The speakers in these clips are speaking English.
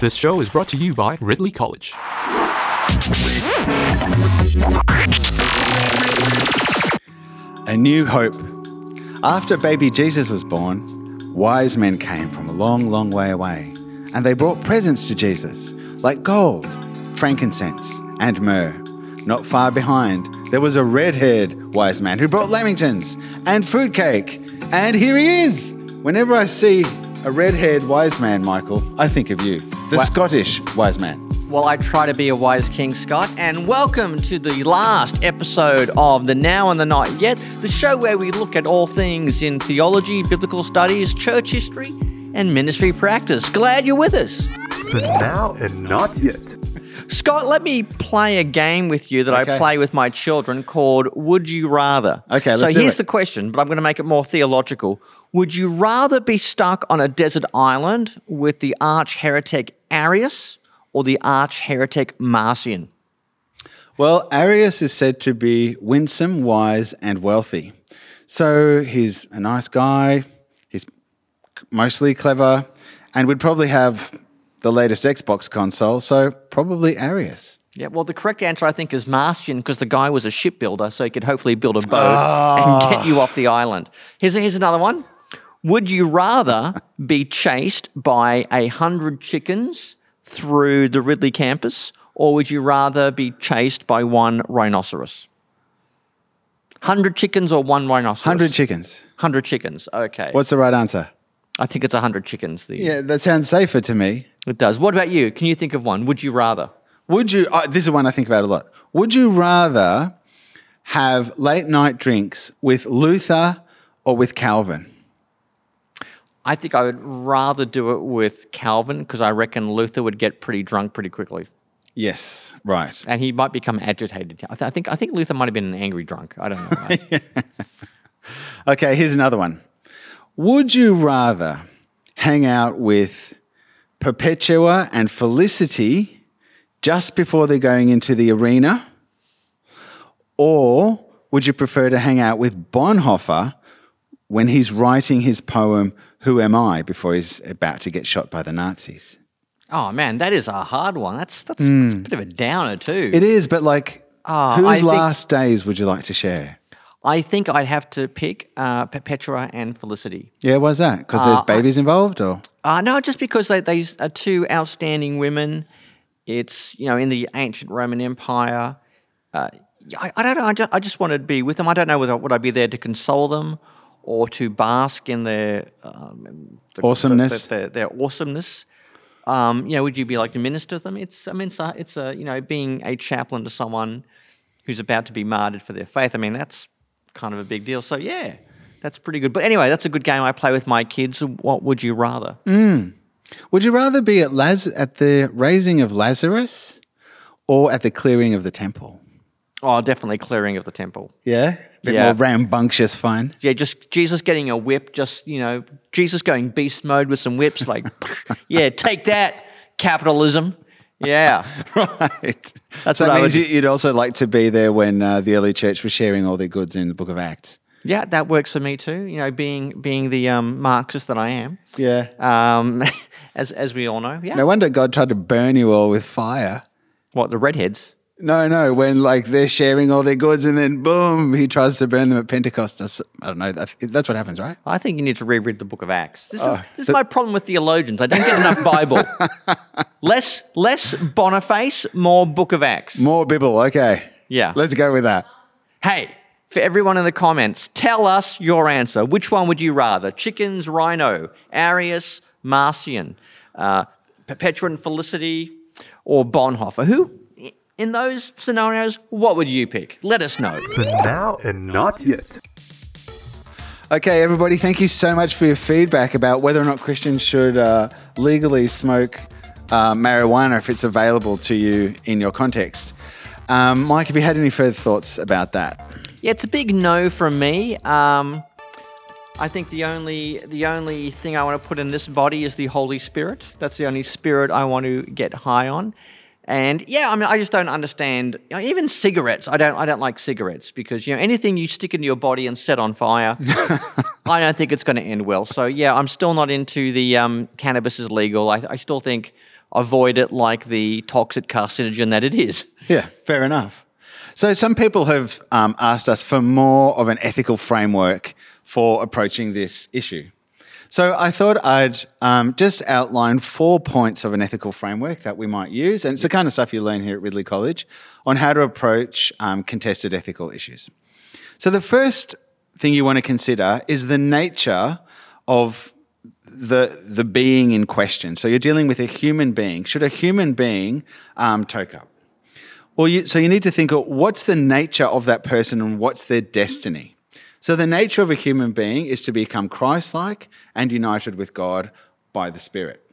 This show is brought to you by Ridley College. A new hope. After baby Jesus was born, wise men came from a long, long way away, and they brought presents to Jesus, like gold, frankincense, and myrrh. Not far behind, there was a red haired wise man who brought lamingtons and fruitcake. And here he is! Whenever I see a red haired wise man, Michael, I think of you, the Wa- Scottish wise man. Well, I try to be a wise king, Scott, and welcome to the last episode of The Now and the Not Yet, the show where we look at all things in theology, biblical studies, church history, and ministry practice. Glad you're with us. The now and not yet. Scott, let me play a game with you that Okay. I play with my children called Would You Rather? Okay, let's So do here's it. the question, but I'm going to make it more theological. Would you rather be stuck on a desert island with the arch heretic Arius or the arch heretic Marcion? Well, Arius is said to be winsome, wise, and wealthy. So he's a nice guy, he's mostly clever, and would probably have the latest Xbox console, so probably Arius. Yeah, well, the correct answer I think is Marcion because the guy was a shipbuilder, so he could hopefully build a boat and ah. get you off the island. Here's, here's another one. Would you rather be chased by a hundred chickens through the Ridley campus, or would you rather be chased by one rhinoceros? Hundred chickens or one rhinoceros? 100 chickens. Hundred chickens. Okay. What's the right answer? I think it's hundred chickens. The, Yeah, that sounds safer to me. It does. What about you? Can you think of one? Would you rather? Would you, uh, this is one I think about a lot. Would you rather have late night drinks with Luther or with Calvin? I think I would rather do it with Calvin because I reckon Luther would get pretty drunk pretty quickly, Yes, right. and he might become agitated. I, th- I think I think Luther might have been an angry drunk. I don't know. Okay, here's another one. Would you rather hang out with Perpetua and Felicity just before they're going into the arena? Or would you prefer to hang out with Bonhoeffer when he's writing his poem, Who Am I, before he's about to get shot by the Nazis? oh man, that is a hard one. That's that's, that's a bit of a downer too. It is, but like, Ah, whose I think- last days would you like to share? I think I'd have to pick uh, Perpetua and Felicity. Yeah, why's that? Because there's babies involved, or? Uh, no, just because they, they are two outstanding women. It's, you know, in the ancient Roman Empire. Uh, I, I don't know. I just, I just want to be with them. I don't know whether would I be there to console them or to bask in their um, the- Awesomeness. the- their, their awesomeness. Um, you know, would you be like to minister to them? It's, I mean, it's a, it's a, you know, being a chaplain to someone who's about to be martyred for their faith. I mean, that's kind of a big deal. So yeah, that's pretty good. But anyway, that's a good game I play with my kids. What would you rather? Would you rather be at Laz- at the raising of Lazarus or at the clearing of the temple? Oh, definitely clearing of the temple. Yeah, a bit Yeah. more rambunctious fun. Yeah, just Jesus getting a whip, just, you know, Jesus going beast mode with some whips, like, yeah, take that, capitalism. Yeah. right. That's so what that I means would- you- you'd also like to be there when uh, the early church was sharing all their goods in the Book of Acts. Yeah, that works for me too. You know, being being the um, Marxist that I am, Yeah. um, as as we all know. Yeah. no wonder God tried to burn you all with fire. What the redheads? No, no, when like they're sharing all their goods and then boom, he tries to burn them at Pentecost. I don't know. That's what happens, right? I think you need to reread the Book of Acts. This Oh, is this is my problem with theologians. I don't get enough Bible. less less Boniface, more Book of Acts. More Bible. Okay. Yeah. Let's go with that. Hey, for everyone in the comments, tell us your answer. Which one would you rather? Chickens, Rhino, Arius, Marcion, uh, Perpetua and Felicity, or Bonhoeffer? Who, in those scenarios, what would you pick? Let us know. The now and not yet. Okay, everybody, thank you so much for your feedback about whether or not Christians should uh, legally smoke uh, marijuana if it's available to you in your context. Um, Mike, have you had any further thoughts about that? Yeah, it's a big no from me. Um, I think the only the only thing I want to put in this body is the Holy Spirit. That's the only spirit I want to get high on. And yeah, I mean, I just don't understand. You know, even cigarettes, I don't. I don't like cigarettes because you know anything you stick into your body and set on fire, I don't think it's going to end well. So yeah, I'm still not into the um, cannabis is legal. I, I still think avoid it like the toxic carcinogen that it is. Yeah, fair enough. So, some people have um, asked us for more of an ethical framework for approaching this issue. So, I thought I'd um, just outline four points of an ethical framework that we might use. And it's the kind of stuff you learn here at Ridley College on how to approach um, contested ethical issues. So, the first thing you want to consider is the nature of the the being in question. So you're dealing with a human being. Should a human being um, toke up? Well, you, so you need to think what's the nature of that person and what's their destiny. So the nature of a human being is to become Christ-like and united with God by the Spirit.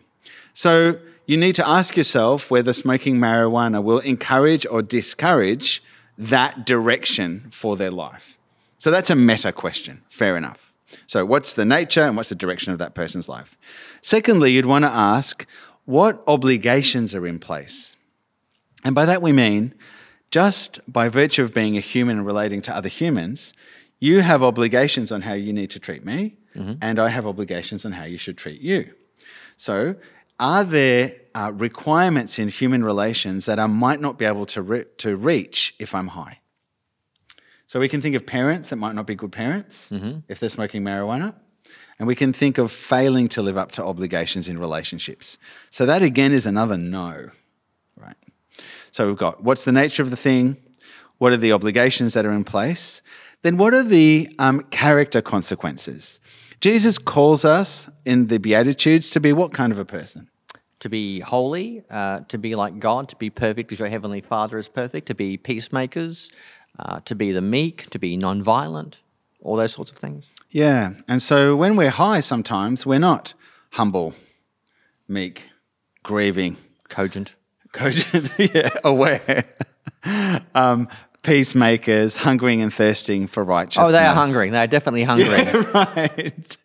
So you need to ask yourself whether smoking marijuana will encourage or discourage that direction for their life. So that's a meta question. Fair enough. So, what's the nature and what's the direction of that person's life? Secondly, you'd want to ask what obligations are in place. And by that we mean just by virtue of being a human and relating to other humans, you have obligations on how you need to treat me, and I have obligations on how you should treat you. So, are there uh, requirements in human relations that I might not be able to, re- to reach if I'm high? So we can think of parents that might not be good parents if they're smoking marijuana. And we can think of failing to live up to obligations in relationships. So that again is another no, right? So we've got what's the nature of the thing? What are the obligations that are in place? Then what are the um, character consequences? Jesus calls us in the Beatitudes to be what kind of a person? to be holy, uh, to be like God, to be perfect as your heavenly Father is perfect, to be peacemakers, uh, to be the meek, to be non-violent, all those sorts of things. Yeah. And so when we're high, sometimes we're not humble, meek, grieving, Cogent. cogent, yeah, aware, um, peacemakers, hungering and thirsting for righteousness. Oh, they are hungry. They are definitely hungry. right.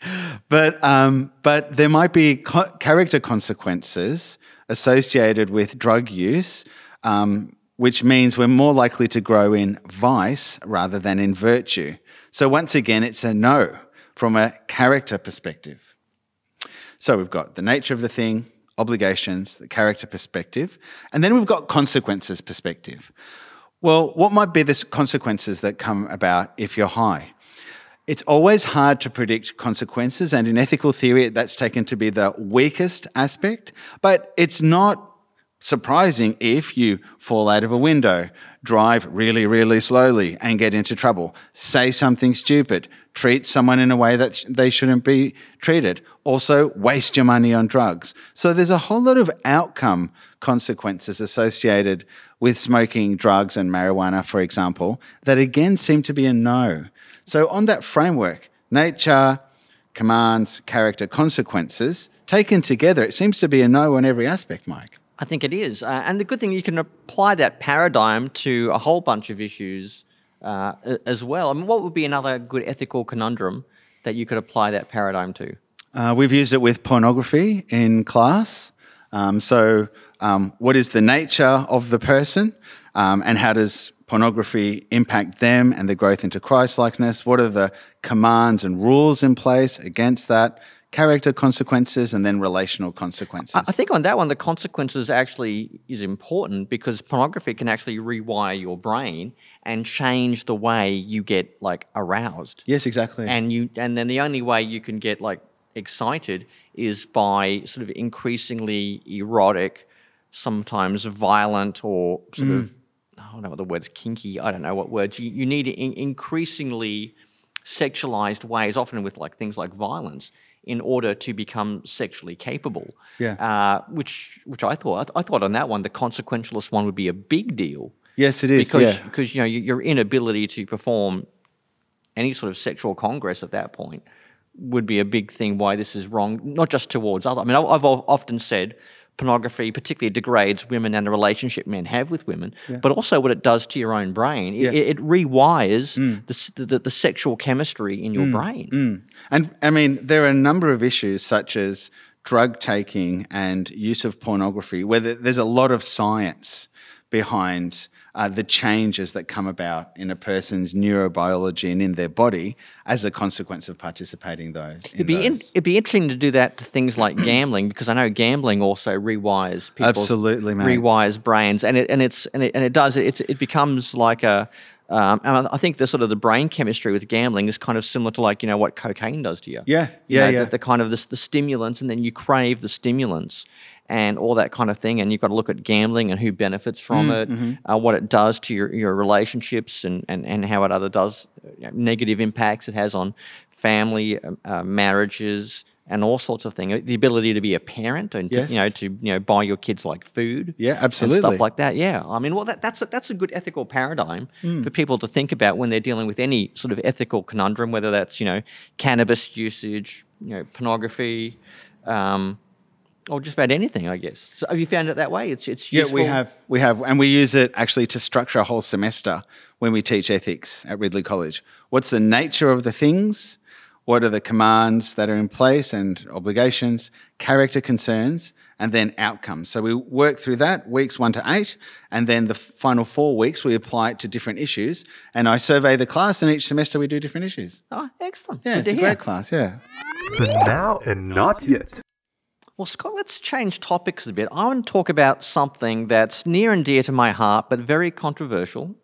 But um, but there might be co- character consequences associated with drug use, um, which means we're more likely to grow in vice rather than in virtue. So once again, it's a no from a character perspective. So we've got the nature of the thing, obligations, the character perspective, and then we've got consequences perspective. Well, what might be the consequences that come about if you're high? It's always hard to predict consequences, and in ethical theory, that's taken to be the weakest aspect, but it's not surprising if you fall out of a window, drive really, really slowly and get into trouble, say something stupid, treat someone in a way that they shouldn't be treated, also waste your money on drugs. So there's a whole lot of outcome consequences associated with smoking drugs and marijuana, for example, that again seem to be a no. So on that framework, nature, commands, character, consequences, taken together, it seems to be a no on every aspect, Mike. I think it is. Uh, and the good thing, you can apply that paradigm to a whole bunch of issues uh, as well. I mean, what would be another good ethical conundrum that you could apply that paradigm to? Uh, we've used it with pornography in class. Um, so, um, what is the nature of the person, um, and how does pornography impact them and the growth into Christ-likeness? What are the commands and rules in place against that? Character consequences, and then relational consequences. I think on that one, the consequences actually is important because pornography can actually rewire your brain and change the way you get like aroused. yes, exactly. and you and then the only way you can get like excited is by sort of increasingly erotic sometimes violent or sort mm. of I don't know what the word's kinky I don't know what words you, you need in, increasingly sexualized ways often with like things like violence in order to become sexually capable Yeah. uh, which which I thought I thought on that one the consequentialist one would be a big deal yes, it is. because yeah. because you know your inability to perform any sort of sexual congress at that point would be a big thing why this is wrong not just towards other i mean I- i've often said pornography particularly degrades women and the relationship men have with women but also what it does to your own brain. It, it, it rewires mm. the, the, the sexual chemistry in your mm. brain. Mm. And I mean, there are a number of issues such as drug taking and use of pornography, where there's a lot of science behind uh, the changes that come about in a person's neurobiology and in their body as a consequence of participating those. in It'd be, in, those. it'd be interesting to do that to things like gambling because I know gambling also rewires people. Absolutely, mate. rewires brains and it and it's and it, and it does it's it becomes like a um, and I think the sort of the brain chemistry with gambling is kind of similar to like you know what cocaine does to you. Yeah, You yeah, know, yeah. The, the kind of the, the stimulants, and then you crave the stimulants and all that kind of thing. And you've got to look at gambling and who benefits from Mm, it, mm-hmm. uh, what it does to your, your relationships, and, and, and how it other does uh, you know, negative impacts it has on family, um, uh, marriages, and all sorts of things. The ability to be a parent and to, you know to you know buy your kids like food, Yeah, and absolutely. stuff like that. Yeah, I mean, well, that, that's a, that's a good ethical paradigm Hmm. for people to think about when they're dealing with any sort of ethical conundrum, whether that's you know cannabis usage, you know pornography, um, or just about anything, I guess. So have you found it that way? It's it's useful? Yeah, we have, we have, and we use it actually to structure a whole semester when we teach ethics at Ridley College. What's the nature of the things? What are the commands that are in place and obligations, character concerns, and then outcomes? So we work through that weeks one to eight, and then the final four weeks we apply it to different issues. And I survey the class, and each semester we do different issues. Oh, excellent. Yeah, Good it's a hear. great class. Yeah. The now and not yet. Well, Scott, let's change topics a bit. I want to talk about something that's near and dear to my heart, but very controversial,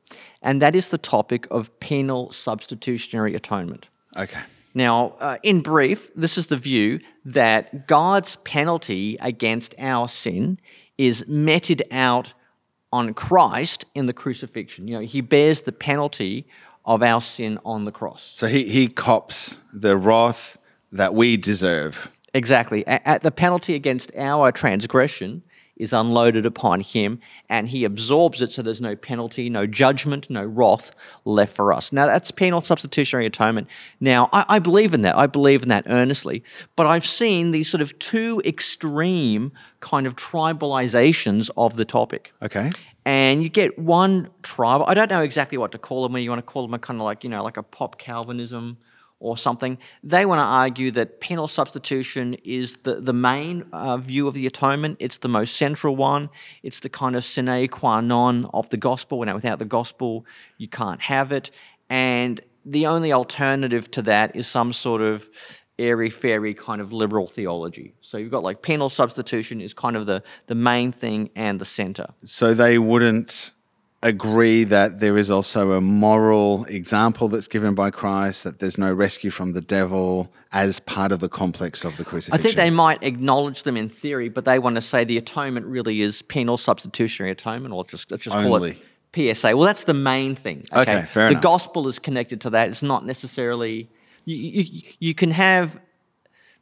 and that is the topic of penal substitutionary atonement. Okay. Now, uh, in brief, this is the view that God's penalty against our sin is meted out on Christ in the crucifixion. You know, he bears the penalty of our sin on the cross. So he, he cops the wrath that we deserve. Exactly. A- At the penalty against our transgression is unloaded upon him, and he absorbs it so there's no penalty, no judgment, no wrath left for us. Now, that's penal substitutionary atonement. Now, I, I believe in that. I believe in that earnestly. But I've seen these sort of two extreme kind of tribalizations of the topic Okay. and you get one tribe. I don't know exactly what to call them. Whether you want to call them a kind of like you know like a pop Calvinism or something. They want to argue that penal substitution is the the main uh, view of the atonement. It's the most central one. It's the kind of sine qua non of the gospel. Now, without the gospel, you can't have it. And the only alternative to that is some sort of airy fairy kind of liberal theology. So you've got like penal substitution is kind of the, the main thing and the center. So they wouldn't agree that there is also a moral example that's given by Christ, that there's no rescue from the devil as part of the complex of the crucifixion. I think they might acknowledge them in theory, but they want to say the atonement really is penal substitutionary atonement, or just just call it PSA. Well, that's the main thing. Okay, fair the enough. gospel is connected to that. It's not necessarily you. You, you can have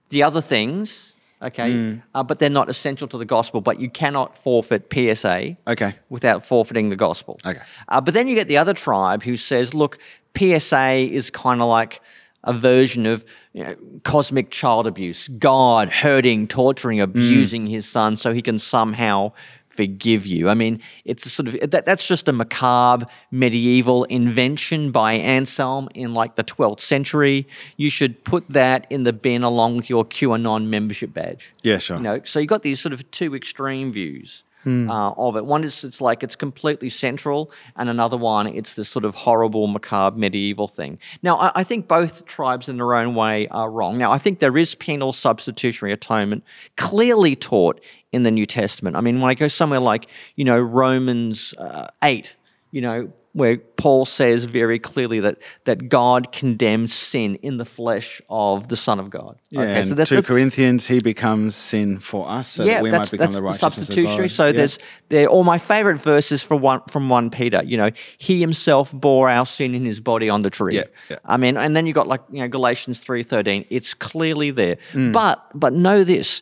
the other things, okay, Hmm. uh, but they're not essential to the gospel. But you cannot forfeit PSA Okay. without forfeiting the gospel. Okay. Uh, but then you get the other tribe who says, look, PSA is kind of like a version of you know, cosmic child abuse, God hurting, torturing, abusing his son so he can somehow forgive you. I mean, it's a sort of that, that's just a macabre medieval invention by Anselm in like the 12th century. You should put that in the bin along with your QAnon membership badge. Yeah, sure. You know, so you've got these sort of two extreme views uh, of it. One is it's like it's completely central, and another one it's this sort of horrible, macabre medieval thing. Now, I, I think both tribes in their own way are wrong. Now, I think there is penal substitutionary atonement clearly taught in the New Testament. I mean, when I go somewhere like, you know, Romans uh, 8, you know, where Paul says very clearly that that God condemns sin in the flesh of the Son of God. Yeah, okay, and so that's 2 the- Corinthians, he becomes sin for us so that we might become the righteousness substitutionary. So Yeah. there's there. All my favorite verses from one from one Peter. You know, he himself bore our sin in his body on the tree. Yeah, yeah. I mean, and then you got like you know Galatians three thirteen. It's clearly there. Mm. But but know this.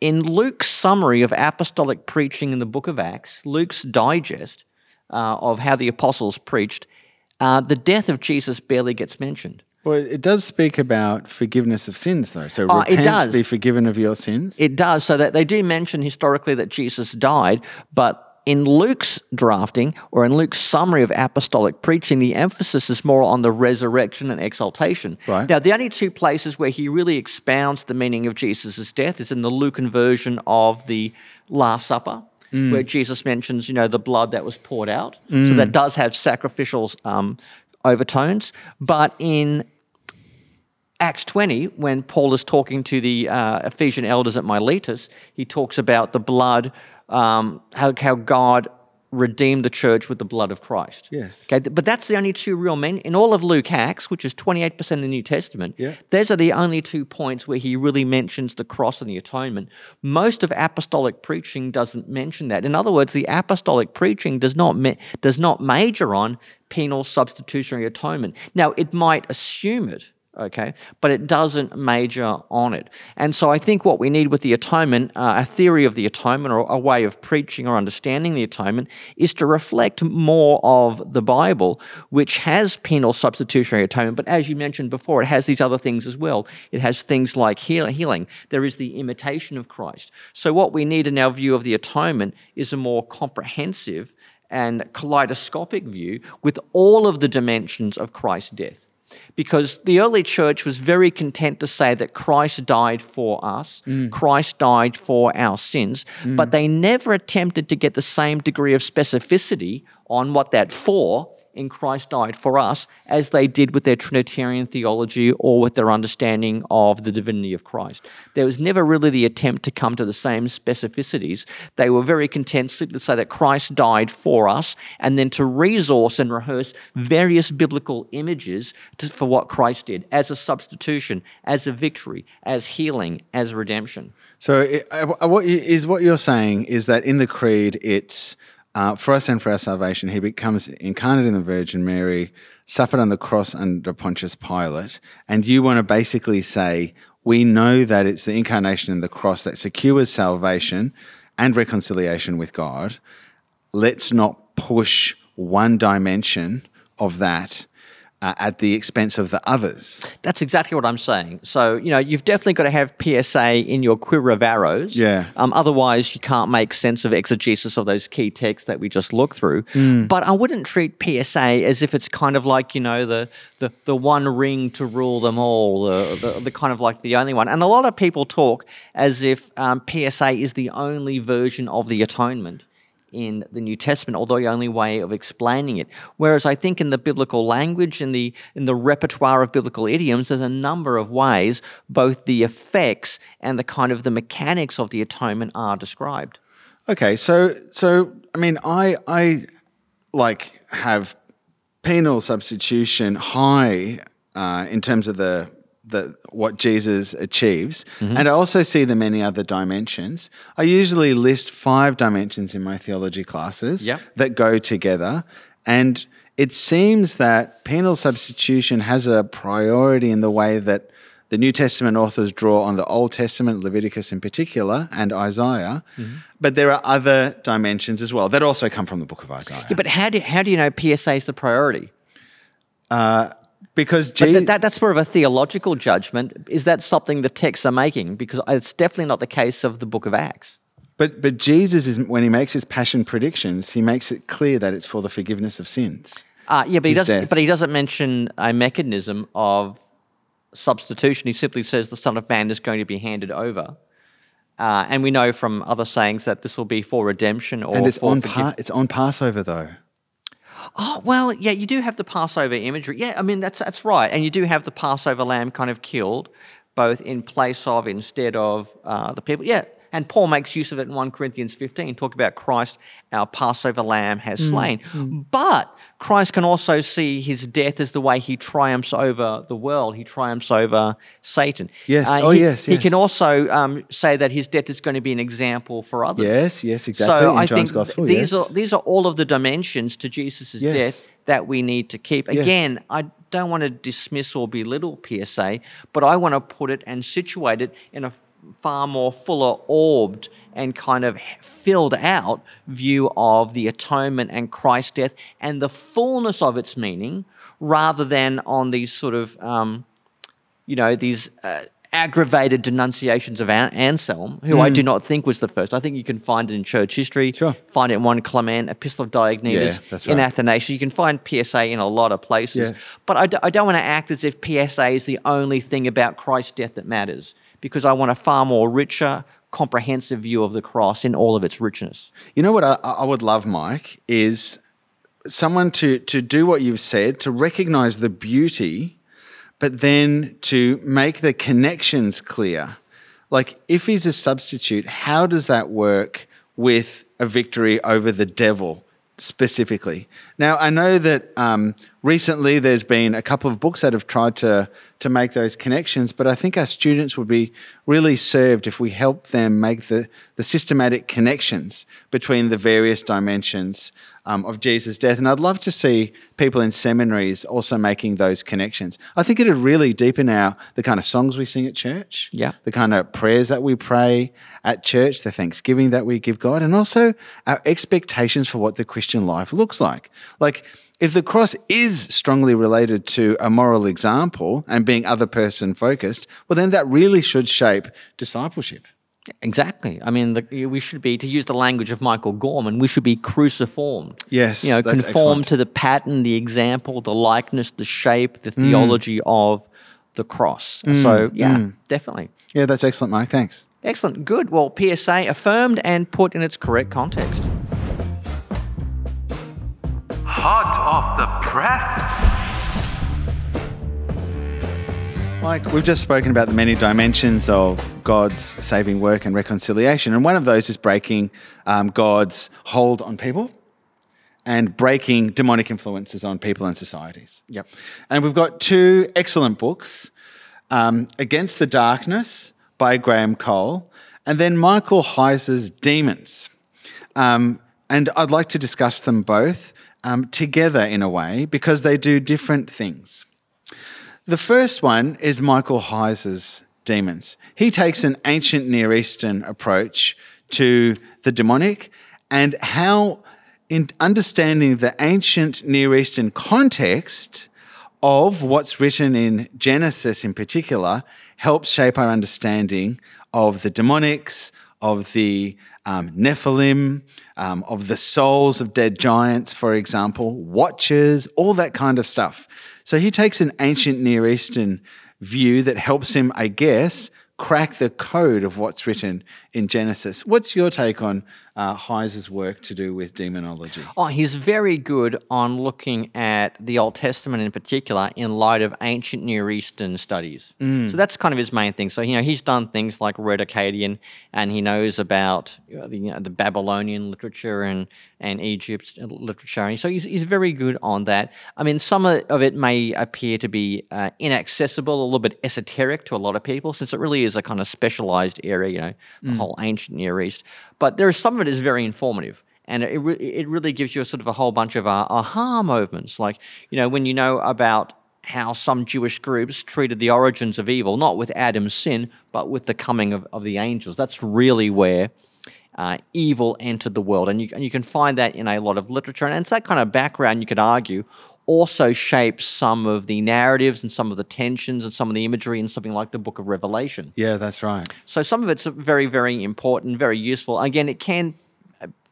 In Luke's summary of apostolic preaching in the book of Acts, Luke's digest uh, of how the apostles preached, uh, the death of Jesus barely gets mentioned. Well, it does speak about forgiveness of sins, though. So Oh, it does. be forgiven of your sins. It does, so that they do mention historically that Jesus died, but in Luke's drafting or in Luke's summary of apostolic preaching, the emphasis is more on the resurrection and exaltation. Right. Now, the only two places where he really expounds the meaning of Jesus' death is in the Lucan version of the Last Supper, where Jesus mentions, you know, the blood that was poured out. So that does have sacrificial um, overtones. But in Acts 20, when Paul is talking to the uh, Ephesian elders at Miletus, he talks about the blood, um, how, how God redeemed the church with the blood of Christ. Yes. Okay, but that's the only two real men in all of Luke Acts, which is 28% of the New Testament. Yeah. Those are the only two points where he really mentions the cross and the atonement. Most of apostolic preaching doesn't mention that. In other words, the apostolic preaching does not ma- does not major on penal substitutionary atonement. Now, it might assume it, okay, but it doesn't major on it. And so I think what we need with the atonement, uh, a theory of the atonement or a way of preaching or understanding the atonement, is to reflect more of the Bible, which has penal substitutionary atonement. But as you mentioned before, it has these other things as well. It has things like heal- healing. There is the imitation of Christ. So what we need in our view of the atonement is a more comprehensive and kaleidoscopic view with all of the dimensions of Christ's death because the early church was very content to say that Christ died for us, mm. Christ died for our sins, but mm. they never attempted to get the same degree of specificity on what that for in Christ died for us as they did with their Trinitarian theology or with their understanding of the divinity of Christ. There was never really the attempt to come to the same specificities. They were very content simply to say that Christ died for us and then to resource and rehearse various biblical images to, for what Christ did as a substitution, as a victory, as healing, as redemption. So, it, is what you're saying is that in the creed, it's uh, for us and for our salvation, he becomes incarnate in the Virgin Mary, suffered on the cross under Pontius Pilate, and you want to basically say we know that it's the incarnation and the cross that secures salvation and reconciliation with God. Let's not push one dimension of that uh, at the expense of the others. That's exactly what I'm saying. So, you know, you've definitely got to have PSA in your quiver of arrows. Yeah. Um, otherwise, you can't make sense of exegesis of those key texts that we just looked through. Hmm. But I wouldn't treat PSA as if it's kind of like, you know, the, the, the one ring to rule them all, the, the, the kind of like the only one. And a lot of people talk as if um, PSA is the only version of the atonement in the New Testament, although the only way of explaining it. Whereas I think in the biblical language, in the in the repertoire of biblical idioms, there's a number of ways both the effects and the kind of the mechanics of the atonement are described. Okay, so so I mean, I I like have penal substitution high uh, in terms of the the what Jesus achieves, mm-hmm. and I also see the many other dimensions. I usually list five dimensions in my theology classes Yep. that go together, and it seems that penal substitution has a priority in the way that the New Testament authors draw on the Old Testament, Leviticus in particular, and Isaiah. Mm-hmm. But there are other dimensions as well that also come from the book of Isaiah. Yeah, but how do, how do you know PSA is the priority? Uh, because Jesus, th- that, that's more of a theological judgment. Is that something the texts are making? Because it's definitely not the case of the book of Acts. but but Jesus is when he makes his passion predictions, he makes it clear that it's for the forgiveness of sins. Uh, yeah, but he doesn't. death. But he doesn't mention a mechanism of substitution. He simply says the Son of Man is going to be handed over, uh, and we know from other sayings that this will be for redemption or And it's for on forgive- pa- it's on Passover though. Oh well, yeah, you do have the Passover imagery. Yeah, I mean that's that's right, and you do have the Passover lamb kind of killed, both in place of, instead of uh, the people. Yeah, and Paul makes use of it in one Corinthians fifteen, talk about Christ, our Passover lamb has Mm, slain. But Christ can also see his death as the way he triumphs over the world. He triumphs over Satan. Uh, Yes. Oh, he, yes, He can also um, say that his death is going to be an example for others. Yes, yes, exactly. So in I John's think Gospel, these yes. are these are all of the dimensions to Jesus' Yes. death that we need to keep. Yes. Again, I don't want to dismiss or belittle PSA, but I want to put it and situate it in a far more fuller orbed and kind of filled out view of the atonement and Christ's death and the fullness of its meaning rather than on these sort of um, you know these uh, aggravated denunciations of An- Anselm, who I do not think was the first. I think you can find it in church history. Mm. Sure. Find it in 1 Clement, Epistle of Diognetus, Yeah, that's in. Athanasius. You can find PSA in a lot of places. Yeah. But I, d- I don't want to act as if PSA is the only thing about Christ's death that matters, because I want a far more richer, comprehensive view of the cross in all of its richness. You know what I, I would love, Mike, is someone to to do what you've said, to recognize the beauty, but then to make the connections clear. Like if he's a substitute, how does that work with a victory over the devil specifically? Now I know that um, recently there's been a couple of books that have tried to to make those connections, but I think our students would be really served if we help them make the the systematic connections between the various dimensions um, of Jesus' death. And I'd love to see people in seminaries also making those connections. I think it'd really deepen our the kind of songs we sing at church, Yeah. the kind of prayers that we pray at church, the thanksgiving that we give God, and also our expectations for what the Christian life looks like. Like, if the cross is strongly related to a moral example and being other person focused, well, then that really should shape discipleship. Exactly. I mean, the, we should be, to use the language of Michael Gorman, we should be cruciformed. Yes, You know, conform excellent. to the pattern, the example, the likeness, the shape, Mm. the theology of the cross. So, yeah, definitely. Yeah, that's excellent, Mike. Thanks. Excellent. Good. Well, PSA affirmed and put in its correct context. Hot off the press. Mike, we've just spoken about the many dimensions of God's saving work and reconciliation. And one of those is breaking um, God's hold on people and breaking demonic influences on people and societies. Yep. And we've got two excellent books um, Against the Darkness by Graham Cole, and then Michael Heiser's Demons. Um, and I'd like to discuss them both um, together in a way because they do different things. The first one is Michael Heiser's Demons. He takes an ancient Near Eastern approach to the demonic and how, in understanding the ancient Near Eastern context of what's written in Genesis in particular, helps shape our understanding of the demonics, of the um, Nephilim, um, of the souls of dead giants, for example, watchers, all that kind of stuff. So he takes an ancient Near Eastern view that helps him, I guess, crack the code of what's written in Genesis. What's your take on uh, Heiser's work to do with demonology? Oh, he's very good on looking at the Old Testament in particular in light of ancient Near Eastern studies. So that's kind of his main thing. So you know he's done things like read Akkadian, and he knows about the, you know, the Babylonian literature and and Egypt's literature. So he's he's very good on that. I mean, some of it may appear to be uh, inaccessible, a little bit esoteric to a lot of people, since it really is a kind of specialized area. You know, the whole ancient Near East. But there is some of it is very informative and it, re- it really gives you a sort of a whole bunch of uh, aha moments like you know when you know about how some jewish groups treated the origins of evil not with adam's sin but with the coming of, of the angels that's really where uh, evil entered the world and you, and you can find that in a lot of literature and it's that kind of background you could argue also shapes some of the narratives and some of the tensions and some of the imagery in something like the book of revelation Yeah, that's right. so some of it's very, very important, very useful. Again, it can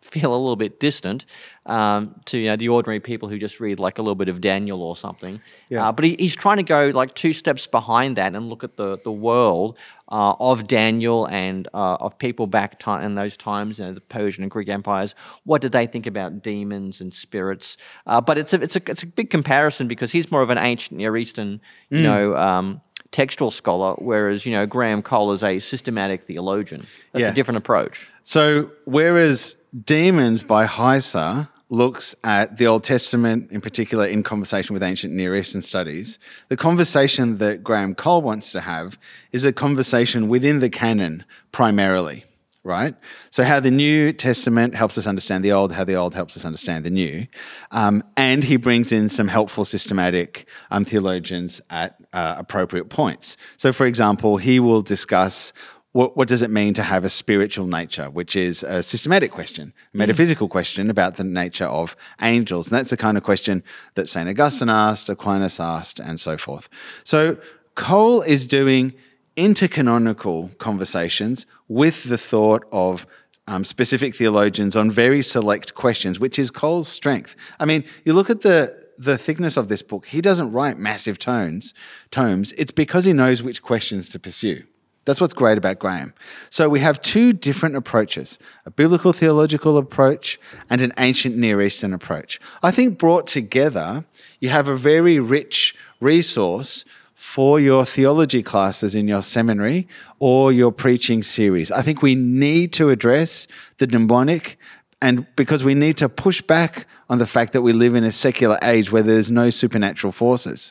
feel a little bit distant um, to you know the ordinary people who just read like a little bit of Daniel or something. Yeah. Uh, but he, he's trying to go like two steps behind that and look at the the world uh, of Daniel and uh, of people back in those times, you know, the Persian and Greek empires. What did they think about demons and spirits? Uh, but it's a it's a it's a big comparison because he's more of an ancient Near Eastern, you Mm. know. Um, textual scholar, whereas you know Graham Cole is a systematic theologian. That's Yeah. a different approach. So, whereas Demons by Heiser looks at the Old Testament, in particular, in conversation with ancient Near Eastern studies, the conversation that Graham Cole wants to have is a conversation within the canon primarily, right? So, how the New Testament helps us understand the Old, how the Old helps us understand the New. Um, and he brings in some helpful systematic um, theologians at uh, appropriate points. So, for example, he will discuss what, what does it mean to have a spiritual nature, which is a systematic question, a metaphysical question about the nature of angels. And that's the kind of question that St. Augustine asked, Aquinas asked, and so forth. So Cole is doing intercanonical conversations with the thought of um, specific theologians on very select questions, which is Cole's strength. I mean, you look at the the thickness of this book. He doesn't write massive tones, tomes. It's because he knows which questions to pursue. That's what's great about Graham. So we have two different approaches a biblical theological approach and an ancient Near Eastern approach. I think brought together, you have a very rich resource for your theology classes in your seminary or your preaching series. I think we need to address the demonic and because we need to push back on the fact that we live in a secular age where there's no supernatural forces.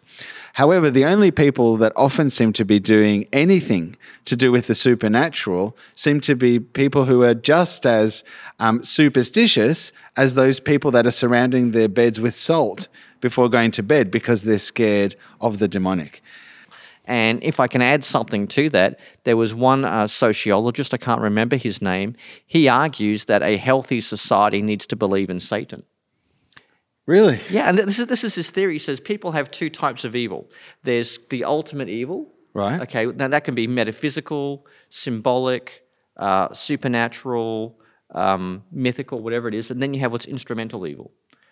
However, the only people that often seem to be doing anything to do with the supernatural seem to be people who are just as um, superstitious as those people that are surrounding their beds with salt before going to bed because they're scared of the demonic. And if I can add something to that, there was one uh, sociologist, I can't remember his name, he argues that a healthy society needs to believe in Satan. Really? Yeah, and this is, this is his theory. He says people have two types of evil there's the ultimate evil. Right. Okay, now that can be metaphysical, symbolic, uh, supernatural, um, mythical, whatever it is. And then you have what's instrumental evil.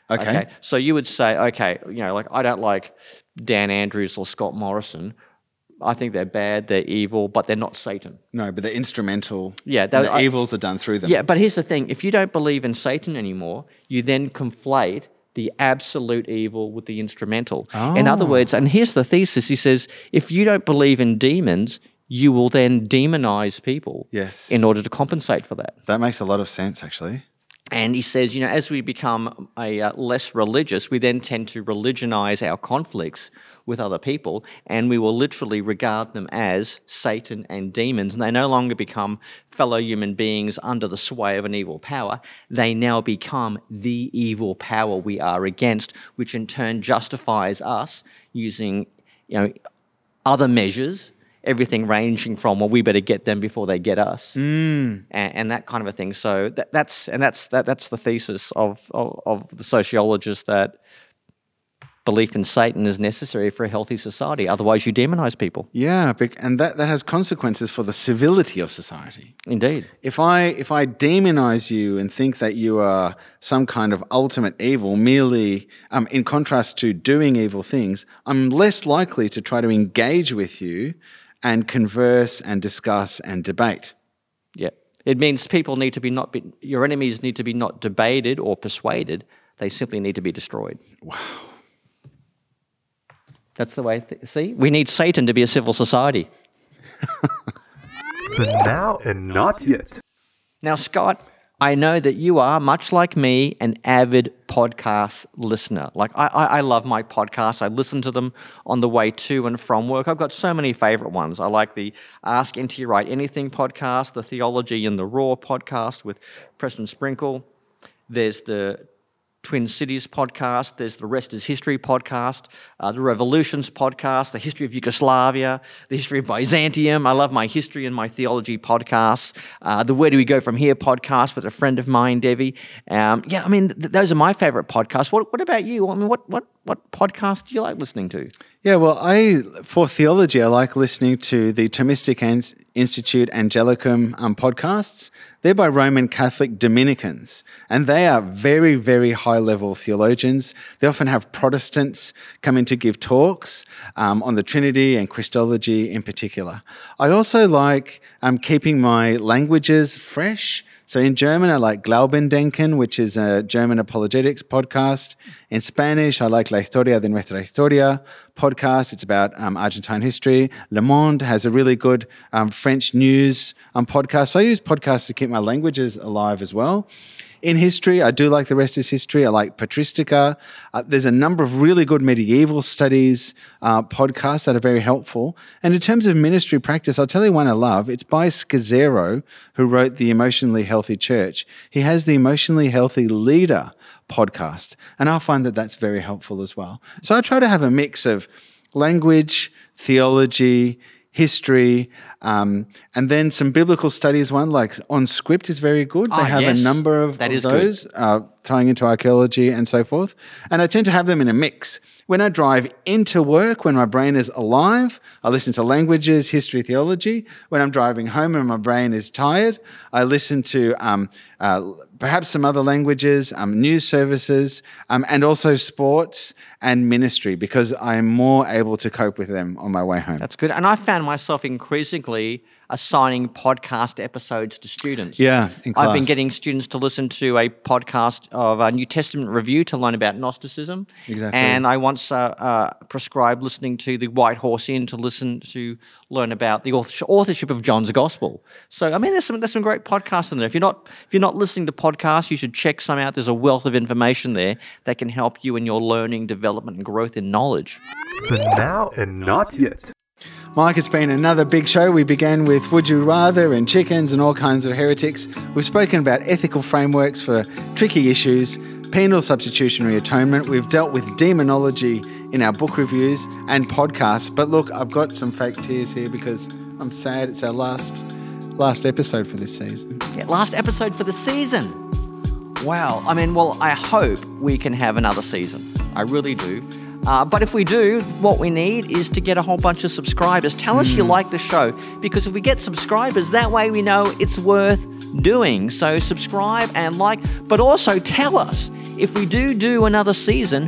Okay. So you would say, okay, you know, like I don't like Dan Andrews or Scott Morrison. I think they're bad, they're evil, but they're not Satan. No, but the instrumental. Yeah, the I- evils are done through them. Yeah, but here's the thing if you don't believe in Satan anymore, you then conflate the absolute evil with the instrumental. In other ah. words, and here's the thesis he says, if you don't believe in demons, you will then demonize people Yes. in order to compensate for that. That makes a lot of sense, actually. And he says, you know, as we become a uh, less religious, we then tend to religionize our conflicts with other people, and we will literally regard them as Satan and demons. And they no longer become fellow human beings under the sway of an evil power. They now become the evil power we are against, which in turn justifies us using, you know, other measures. Everything ranging from well, we better get them before they get us, and, and that kind of a thing. So that, that's and that's that, that's the thesis of, of of the sociologist that belief in Satan is necessary for a healthy society. Otherwise, you demonize people. Yeah, and that, that has consequences for the civility of society. Indeed. If I if I demonize you and think that you are some kind of ultimate evil, merely um, in contrast to doing evil things, I'm less likely to try to engage with you and converse and discuss and debate. Yeah. It means people need to be not be, your enemies need to be not debated or persuaded. They simply need to be destroyed. Wow. That's the way. Th- see, we need Satan to be a civil society. but now and not yet. Now, Scott, I know that you are, much like me, an avid podcast listener. Like, I, I, I love my podcasts. I listen to them on the way to and from work. I've got so many favorite ones. I like the Ask NT Wright Anything podcast, the Theology in the Raw podcast with Preston Sprinkle. There's the Twin Cities podcast, there's the Rest is History podcast, uh, the Revolutions podcast, the History of Yugoslavia, the History of Byzantium. I love my history and my theology podcasts. Uh, the Where Do We Go From Here podcast with a friend of mine, Devi. Um, yeah, I mean, th- those are my favorite podcasts. What, what about you? I mean, what, what, what podcast do you like listening to? Yeah, well, I for theology, I like listening to the Thomistic Institute Angelicum um, podcasts. They're by Roman Catholic Dominicans, and they are very, very high level theologians. They often have Protestants come in to give talks um, on the Trinity and Christology in particular. I also like um, keeping my languages fresh. So in German, I like Glaubendenken, which is a German apologetics podcast. In Spanish, I like La Historia de Nuestra Historia podcast. It's about um, Argentine history. Le Monde has a really good um, French news um, podcast. So I use podcasts to keep my languages alive as well. In history, I do like The Rest is History. I like Patristica. Uh, there's a number of really good medieval studies uh, podcasts that are very helpful. And in terms of ministry practice, I'll tell you one I love. It's by Scazzero, who wrote The Emotionally Healthy Church. He has the Emotionally Healthy Leader podcast, and I find that that's very helpful as well. So I try to have a mix of language, theology, history, Um, and then some biblical studies one, like OnScript, is very good. They Ah, have yes. a number of, That of is good. those uh, tying into archaeology and so forth. And I tend to have them in a mix. When I drive into work, when my brain is alive, I listen to languages, history, theology. When I'm driving home and my brain is tired, I listen to um, uh, perhaps some other languages, um, news services, um, and also sports and ministry because I'm more able to cope with them on my way home. That's good. And I found myself increasingly assigning podcast episodes to students. Yeah, in I've been getting students to listen to a podcast of a New Testament review to learn about Gnosticism. Exactly. And I once uh, uh, prescribed listening to the White Horse Inn to listen to learn about the authorship of John's Gospel. So I mean, there's some there's some great podcasts in there. If you're not if you're not listening to podcasts, you should check some out. There's a wealth of information there that can help you in your learning, development, and growth in knowledge. But now and not yet. Mike, it's been another big show. We began with Would You Rather and chickens and all kinds of heretics. We've spoken about ethical frameworks for tricky issues, penal substitutionary atonement. We've dealt with demonology in our book reviews and podcasts. But look, I've got some fake tears here because I'm sad it's our last last episode for this season. Yeah, last episode for the season. Wow. I mean, well, I hope we can have another season. I really do. Uh, but if we do, what we need is to get a whole bunch of subscribers. Tell us you like the show because if we get subscribers, that way we know it's worth doing. So subscribe and like, but also tell us if we do do another season,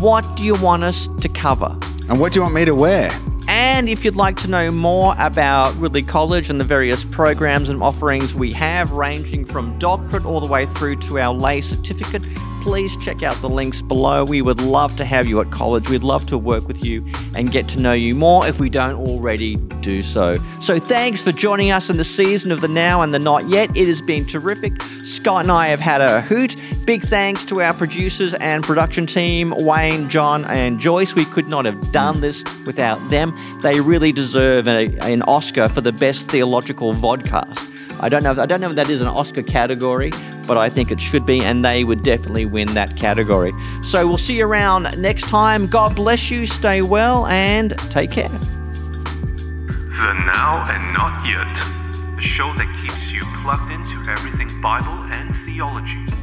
what do you want us to cover? And what do you want me to wear? And if you'd like to know more about Ridley College and the various programs and offerings we have, ranging from doctorate all the way through to our lay certificate, please check out the links below. We would love to have you at college. We'd love to work with you and get to know you more if we don't already do so. So thanks for joining us in the season of the now and the not yet. It has been terrific. Scott and I have had a hoot. Big thanks to our producers and production team, Wayne, John, and Joyce. We could not have done this without them. They really deserve a, an Oscar for the best theological vodcast. I don't know. I don't know if that is an Oscar category, but I think it should be, and they would definitely win that category. So we'll see you around next time. God bless you. Stay well and take care. The now and not yet. The show that keeps you plugged into everything Bible and theology.